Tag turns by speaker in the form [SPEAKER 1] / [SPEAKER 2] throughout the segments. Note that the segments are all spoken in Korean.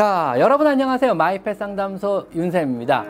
[SPEAKER 1] 자, 여러분 안녕하세요. 마이펫 상담소 윤쌤입니다.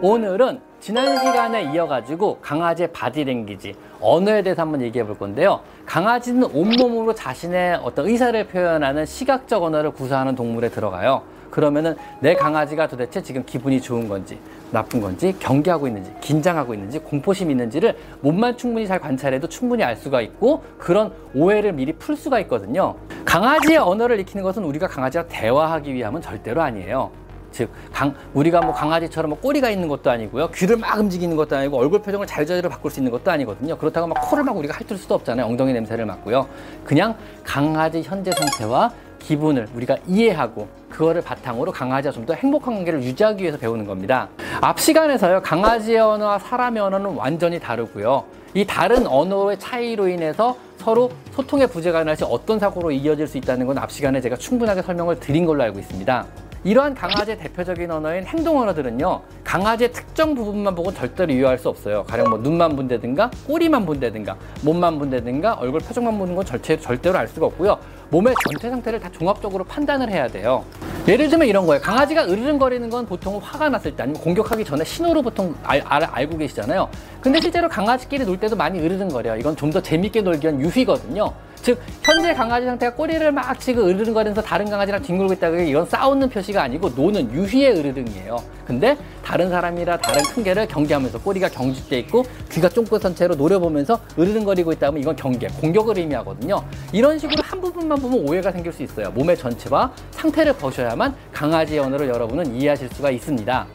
[SPEAKER 1] 오늘은 지난 시간에 이어가지고 강아지의 바디랭귀지, 언어에 대해서 한번 얘기해 볼 건데요. 강아지는 온몸으로 자신의 어떤 의사를 표현하는 시각적 언어를 구사하는 동물에 들어가요. 그러면은 내 강아지가 도대체 지금 기분이 좋은 건지 나쁜 건지 경계하고 있는지 긴장하고 있는지 공포심이 있는지를 몸만 충분히 잘 관찰해도 충분히 알 수가 있고 그런 오해를 미리 풀 수가 있거든요. 강아지의 언어를 익히는 것은 우리가 강아지와 대화하기 위함은 절대로 아니에요. 즉, 강, 우리가 뭐 강아지처럼 뭐 꼬리가 있는 것도 아니고요. 귀를 막 움직이는 것도 아니고 얼굴 표정을 자유자재로 바꿀 수 있는 것도 아니거든요. 그렇다고 막 코를 막 우리가 핥을 수도 없잖아요. 엉덩이 냄새를 맡고요. 그냥 강아지 현재 상태와 기분을 우리가 이해하고 그거를 바탕으로 강아지와 좀 더 행복한 관계를 유지하기 위해서 배우는 겁니다. 앞 시간에서요, 강아지의 언어와 사람의 언어는 완전히 다르고요. 이 다른 언어의 차이로 인해서 서로 소통의 부재가 날시 어떤 사고로 이어질 수 있다는 건 앞 시간에 제가 충분하게 설명을 드린 걸로 알고 있습니다. 이러한 강아지의 대표적인 언어인 행동 언어들은요, 강아지의 특정 부분만 보고 절대로 이해할 수 없어요. 가령 뭐 눈만 본다든가, 꼬리만 본다든가, 몸만 본다든가, 얼굴 표정만 보는 건 절대, 절대로 알 수가 없고요. 몸의 전체 상태를 다 종합적으로 판단을 해야 돼요. 예를 들면 이런 거예요. 강아지가 으르렁거리는 건 보통 화가 났을 때 아니면 공격하기 전에 신호로 보통 알, 알, 알고 계시잖아요. 근데 실제로 강아지끼리 놀 때도 많이 으르렁거려요. 이건 좀 더 재밌게 놀기 위한 유희거든요. 즉 현재 강아지 상태가 꼬리를 막 치고 으르렁거리면서 다른 강아지랑 뒹굴고 있다고 이건 싸우는 표시가 아니고 노는 유희의 으르렁이에요. 근데 다른 사람이라 다른 큰 개를 경계하면서 꼬리가 경직돼 있고 귀가 쫑긋한 채로 노려보면서 으르렁거리고 있다면 이건 경계, 공격을 의미하거든요. 이런 식으로 한 부분만 보면 오해가 생길 수 있어요. 몸의 전체와 상태를 보셔야만 강아지의 언어를 여러분은 이해하실 수가 있습니다.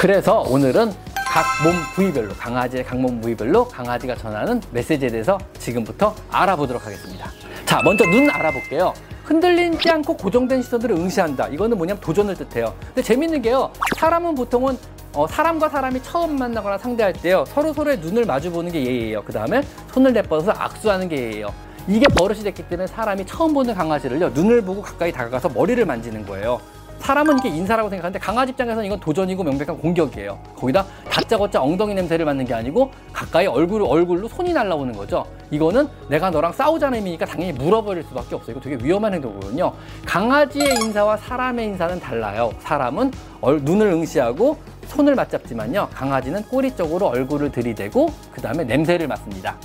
[SPEAKER 1] 그래서 오늘은 각 몸 부위별로 강아지의 각 몸 부위별로 강아지가 전하는 메시지에 대해서 지금부터 알아보도록 하겠습니다. 자, 먼저 눈 알아볼게요. 흔들리지 않고 고정된 시선들을 응시한다. 이거는 뭐냐면 도전을 뜻해요. 근데 재밌는 게요. 사람은 보통은 어, 사람과 사람이 처음 만나거나 상대할 때요. 서로 서로의 눈을 마주 보는 게 예의예요. 그 다음에 손을 내뻗어서 악수하는 게 예의예요. 이게 버릇이 됐기 때문에 사람이 처음 보는 강아지를요. 눈을 보고 가까이 다가가서 머리를 만지는 거예요. 사람은 이게 인사라고 생각하는데 강아지 입장에서는 이건 도전이고 명백한 공격이에요. 거기다 다짜고짜 엉덩이 냄새를 맡는 게 아니고 가까이 얼굴 얼굴로 손이 날라오는 거죠. 이거는 내가 너랑 싸우자는 의미니까 당연히 물어버릴 수밖에 없어요. 이거 되게 위험한 행동이거든요. 강아지의 인사와 사람의 인사는 달라요. 사람은 얼, 눈을 응시하고 손을 맞잡지만요. 강아지는 꼬리 쪽으로 얼굴을 들이대고 그 다음에 냄새를 맡습니다.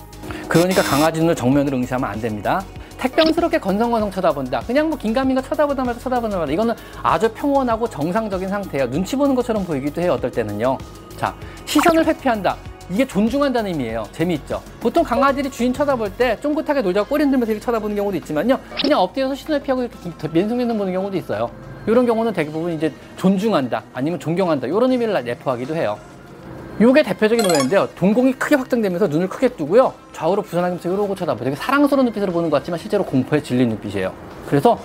[SPEAKER 1] 그러니까 강아지 눈을 정면으로 응시하면 안 됩니다. 택병스럽게 건성건성 쳐다본다. 그냥 뭐 긴가민가 쳐다보다 말다 쳐다보다 말다. 이거는 아주 평온하고 정상적인 상태예요. 눈치 보는 것처럼 보이기도 해요. 어떨 때는요. 자, 시선을 회피한다. 이게 존중한다는 의미예요. 재미있죠. 보통 강아지들이 주인 쳐다볼 때 쫑긋하게 놀자고 꼬리 흔들면서 이렇게 쳐다보는 경우도 있지만요. 그냥 엎드려서 시선 회피하고 이렇게 면성면성 보는 경우도 있어요. 이런 경우는 대부분 이제 존중한다 아니면 존경한다 이런 의미를 내포하기도 해요. 이게 대표적인 오해인데요. 동공이 크게 확장되면서 눈을 크게 뜨고요. 좌우로 부산하면서 이러고 쳐다보죠. 되게 사랑스러운 눈빛으로 보는 것 같지만 실제로 공포에 질린 눈빛이에요. 그래서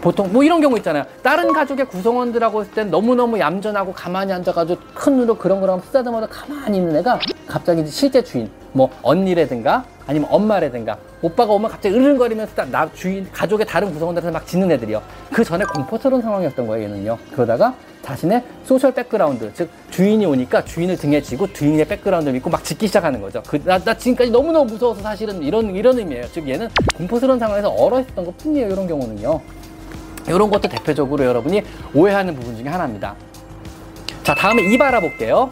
[SPEAKER 1] 보통 뭐 이런 경우 있잖아요. 다른 가족의 구성원들하고 있을 땐 너무너무 얌전하고 가만히 앉아가지고 큰 눈으로 그런 거랑 쓰다듬어도 가만히 있는 애가 갑자기 실제 주인, 뭐 언니라든가 아니면 엄마라든가 오빠가 오면 갑자기 으르렁거리면서 딱 나 주인 가족의 다른 구성원들한테 막 짖는 애들이요. 그 전에 공포스러운 상황이었던 거예요, 얘는요. 그러다가 자신의 social background, 즉 주인이 오니까 주인을 등에 지고 주인의 백그라운드를 믿고 막 짖기 시작하는 거죠. 그, 나, 나 지금까지 너무너무 무서워서 사실은 이런 이런 의미예요. 즉 얘는 공포스러운 상황에서 얼어 있었던 것 뿐이에요. 이런 경우는요. 이런 것도 대표적으로 여러분이 오해하는 부분 중에 하나입니다. 자, 다음에 입 알아볼게요.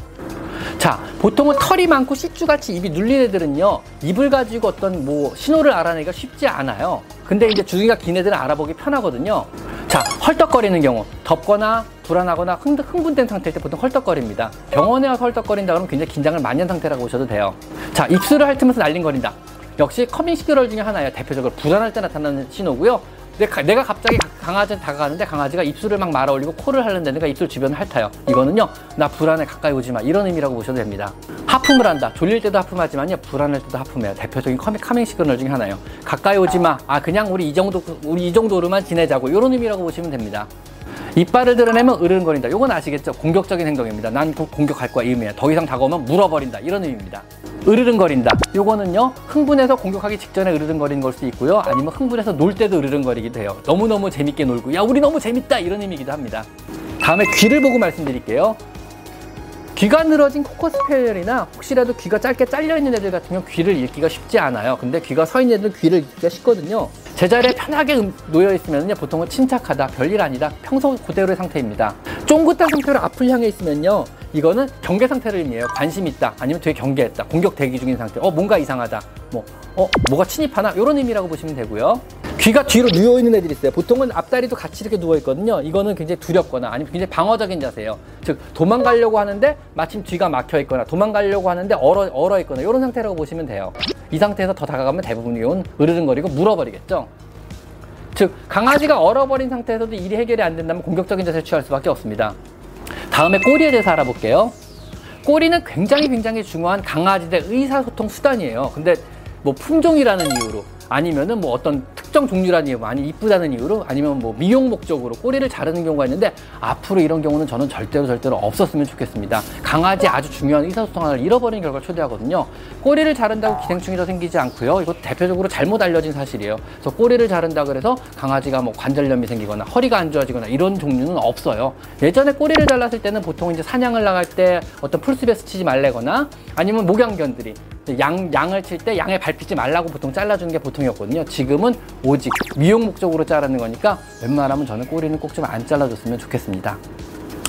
[SPEAKER 1] 자, 보통은 털이 많고 씻주같이 입이 눌린 애들은요, 입을 가지고 어떤 뭐 신호를 알아내기가 쉽지 않아요. 근데 이제 주둥이가 긴 애들은 알아보기 편하거든요. 자, 헐떡거리는 경우, 덥거나 불안하거나 흥, 흥분된 상태일 때 보통 헐떡거립니다. 병원에 와서 헐떡거린다 그러면 굉장히 긴장을 많이 한 상태라고 보셔도 돼요. 자, 입술을 핥으면서 날름거린다. 역시 calming signal 중에 하나예요. 대표적으로 불안할 때 나타나는 신호고요. 내가, 내가 갑자기 강아지한테 다가가는데 강아지가 입술을 막 말아 올리고 코를 하는데 내가 입술 주변을 핥아요. 이거는요, 나 불안해 가까이 오지 마. 이런 의미라고 보셔도 됩니다. 하품을 한다. 졸릴 때도 하품하지만요, 불안할 때도 하품해요. 대표적인 calming, calming signal 중에 하나예요. 가까이 오지 마. 아, 그냥 우리 이 정도, 우리 이 정도로만 지내자고. 이런 의미라고 보시면 됩니다. 이빨을 드러내며 으르렁거린다. 이건 아시겠죠? 공격적인 행동입니다. 난 공격할 거야. 이 의미야. 더 이상 다가오면 물어버린다. 이런 의미입니다. 으르렁거린다. 요거는요, 흥분해서 공격하기 직전에 으르렁거리는 걸 수 있고요. 아니면 흥분해서 놀 때도 으르렁거리기도 해요. 너무너무 재밌게 놀고, 야, 우리 너무 재밌다! 이런 의미이기도 합니다. 다음에 귀를 보고 말씀드릴게요. 귀가 늘어진 코커스페리나 혹시라도 귀가 짧게 잘려 있는 애들 같은 경우 귀를 읽기가 쉽지 않아요. 근데 귀가 서 있는 애들은 귀를 읽기가 쉽거든요. 제자리에 편하게 음, 놓여 있으면요 보통은 침착하다, 별일 아니다, 평소 그대로의 상태입니다. 쫑긋한 상태로 앞을 향해 있으면요 이거는 경계 상태를 의미해요. 관심 있다, 아니면 되게 경계했다, 공격 대기 중인 상태. 어 뭔가 이상하다, 뭐 어 뭐가 침입하나 이런 의미라고 보시면 되고요. 귀가 뒤로 누워 있는 애들이 있어요. 보통은 앞다리도 같이 이렇게 누워 있거든요. 이거는 굉장히 두렵거나 아니면 굉장히 방어적인 자세예요. 즉 도망가려고 하는데 마침 뒤가 막혀 있거나 도망가려고 하는데 얼어 얼어 있거나 이런 상태라고 보시면 돼요. 이 상태에서 더 다가가면 대부분의 경우는 으르렁거리고 물어버리겠죠. 즉 강아지가 얼어버린 상태에서도 일이 해결이 안 된다면 공격적인 자세를 취할 수밖에 없습니다. 다음에 꼬리에 대해서 알아볼게요. 꼬리는 굉장히 굉장히 중요한 강아지들 의사소통 수단이에요. 근데 뭐 품종이라는 이유로 아니면은 뭐 어떤 특정 종류라는 이유, 많이 이쁘다는 이유로 아니면 뭐 미용 목적으로 꼬리를 자르는 경우가 있는데 앞으로 이런 경우는 저는 절대로 절대로 없었으면 좋겠습니다. 강아지 아주 중요한 의사소통 하나를 잃어버린 결과를 초래하거든요. 꼬리를 자른다고 기생충이 더 생기지 않고요. 이거 대표적으로 잘못 알려진 사실이에요. 그래서 꼬리를 자른다 그래서 강아지가 뭐 관절염이 생기거나 허리가 안 좋아지거나 이런 종류는 없어요. 예전에 꼬리를 잘랐을 때는 보통 이제 사냥을 나갈 때 어떤 풀숲에서 치지 말래거나 아니면 목양견들이 양, 양을 칠 때 양에 밟히지 말라고 보통 잘라주는 게 보통이었거든요. 지금은 오직 미용 목적으로 자르는 거니까 웬만하면 저는 꼬리는 꼭 좀 안 잘라줬으면 좋겠습니다.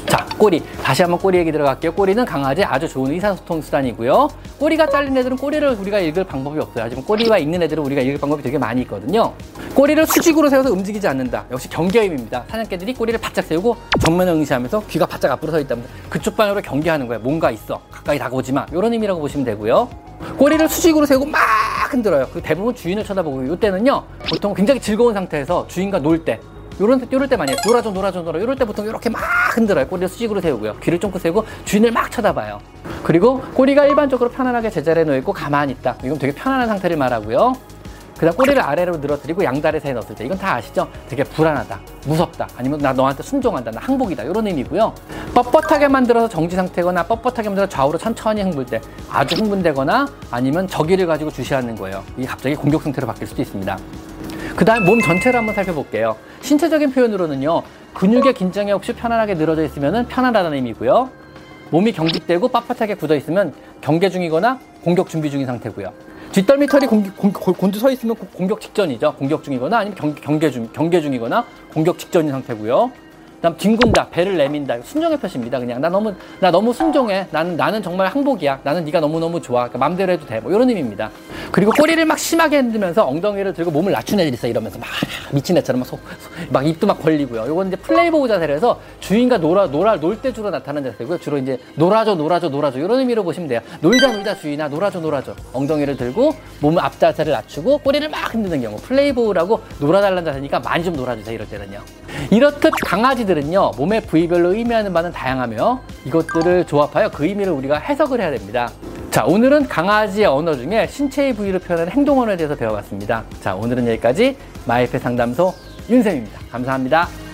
[SPEAKER 1] 자, 꼬리. 다시 한번 꼬리 얘기 들어갈게요. 꼬리는 강아지 아주 좋은 의사소통 수단이고요. 꼬리가 잘린 애들은 꼬리를 우리가 읽을 방법이 없어요. 하지만 꼬리가 있는 애들은 우리가 읽을 방법이 되게 많이 있거든요. 꼬리를 수직으로 세워서 움직이지 않는다. 역시 경계임입니다. 사냥개들이 꼬리를 바짝 세우고 정면을 응시하면서 귀가 바짝 앞으로 서 있다면 그쪽 방향으로 경계하는 거예요. 뭔가 있어. 가까이 다가오지 마. 이런 의미라고 보시면 되고요. 꼬리를 수직으로 세우고 막 흔들어요. 그 대부분 주인을 쳐다보고 이때는요 보통 굉장히 즐거운 상태에서 주인과 놀 때. 요런 때, 요럴 때 많이 해요. 놀아줘, 놀아줘, 놀아. 요럴 때 보통 이렇게 막 흔들어요. 꼬리를 수직으로 세우고요. 귀를 쫑긋 세우고 주인을 막 쳐다봐요. 그리고 꼬리가 일반적으로 편안하게 제자리에 놓여있고 가만히 있다. 이건 되게 편안한 상태를 말하고요. 그 다음 꼬리를 아래로 늘어뜨리고 양다리 사이에 넣었을 때 이건 다 아시죠? 되게 불안하다, 무섭다, 아니면 나 너한테 순종한다, 나 항복이다 이런 의미고요. 뻣뻣하게 만들어서 정지 상태거나 뻣뻣하게 만들어서 좌우로 천천히 흥분 때 아주 흥분되거나 아니면 저기를 가지고 주시하는 거예요. 이게 갑자기 공격 상태로 바뀔 수도 있습니다. 그 다음 몸 전체를 한번 살펴볼게요. 신체적인 표현으로는요. 근육의 긴장이 없이 편안하게 늘어져 있으면 편안하다는 의미고요. 몸이 경직되고 빳빳하게 굳어 있으면 경계 중이거나 공격 준비 중인 상태고요. 뒷덜미 털이 공, 공, 곤두 서 있으면 공격 직전이죠. 공격 중이거나 아니면 경, 경계 중 경계 중이거나 공격 직전인 상태고요. 그다음 뒹군다, 배를 내민다. 순종의 표시입니다. 그냥 나 너무 나 너무 순종해. 나는 나는 정말 항복이야. 나는 네가 너무 너무 좋아. 그러니까 마음대로 해도 돼. 뭐 이런 의미입니다. 그리고 꼬리를 막 심하게 흔들면서 엉덩이를 들고 몸을 낮춘 애들이 있어 이러면서 막 미친 애처럼 막, 속, 막 입도 막 벌리고요. 이건 이제 플레이보우 자세를 해서 주인과 놀아 놀아 놀 때 주로 나타나는 자세고요. 주로 이제 놀아줘 놀아줘 놀아줘 이런 의미로 보시면 돼요. 놀자 놀자 주인아 놀아줘 놀아줘. 엉덩이를 들고 몸을 앞 자세를 낮추고 꼬리를 막 흔드는 경우 플레이보우라고 놀아달라는 자세니까 많이 좀 놀아주세요 이럴 때는요. 이렇듯 강아지 들은요 몸의 부위별로 의미하는 바는 다양하며 이것들을 조합하여 그 의미를 우리가 해석을 해야 됩니다. 자 오늘은 강아지의 언어 중에 신체의 부위를 표현하는 행동 언어에 대해서 배워봤습니다. 자 오늘은 여기까지 마이페 상담소 윤쌤입니다. 감사합니다.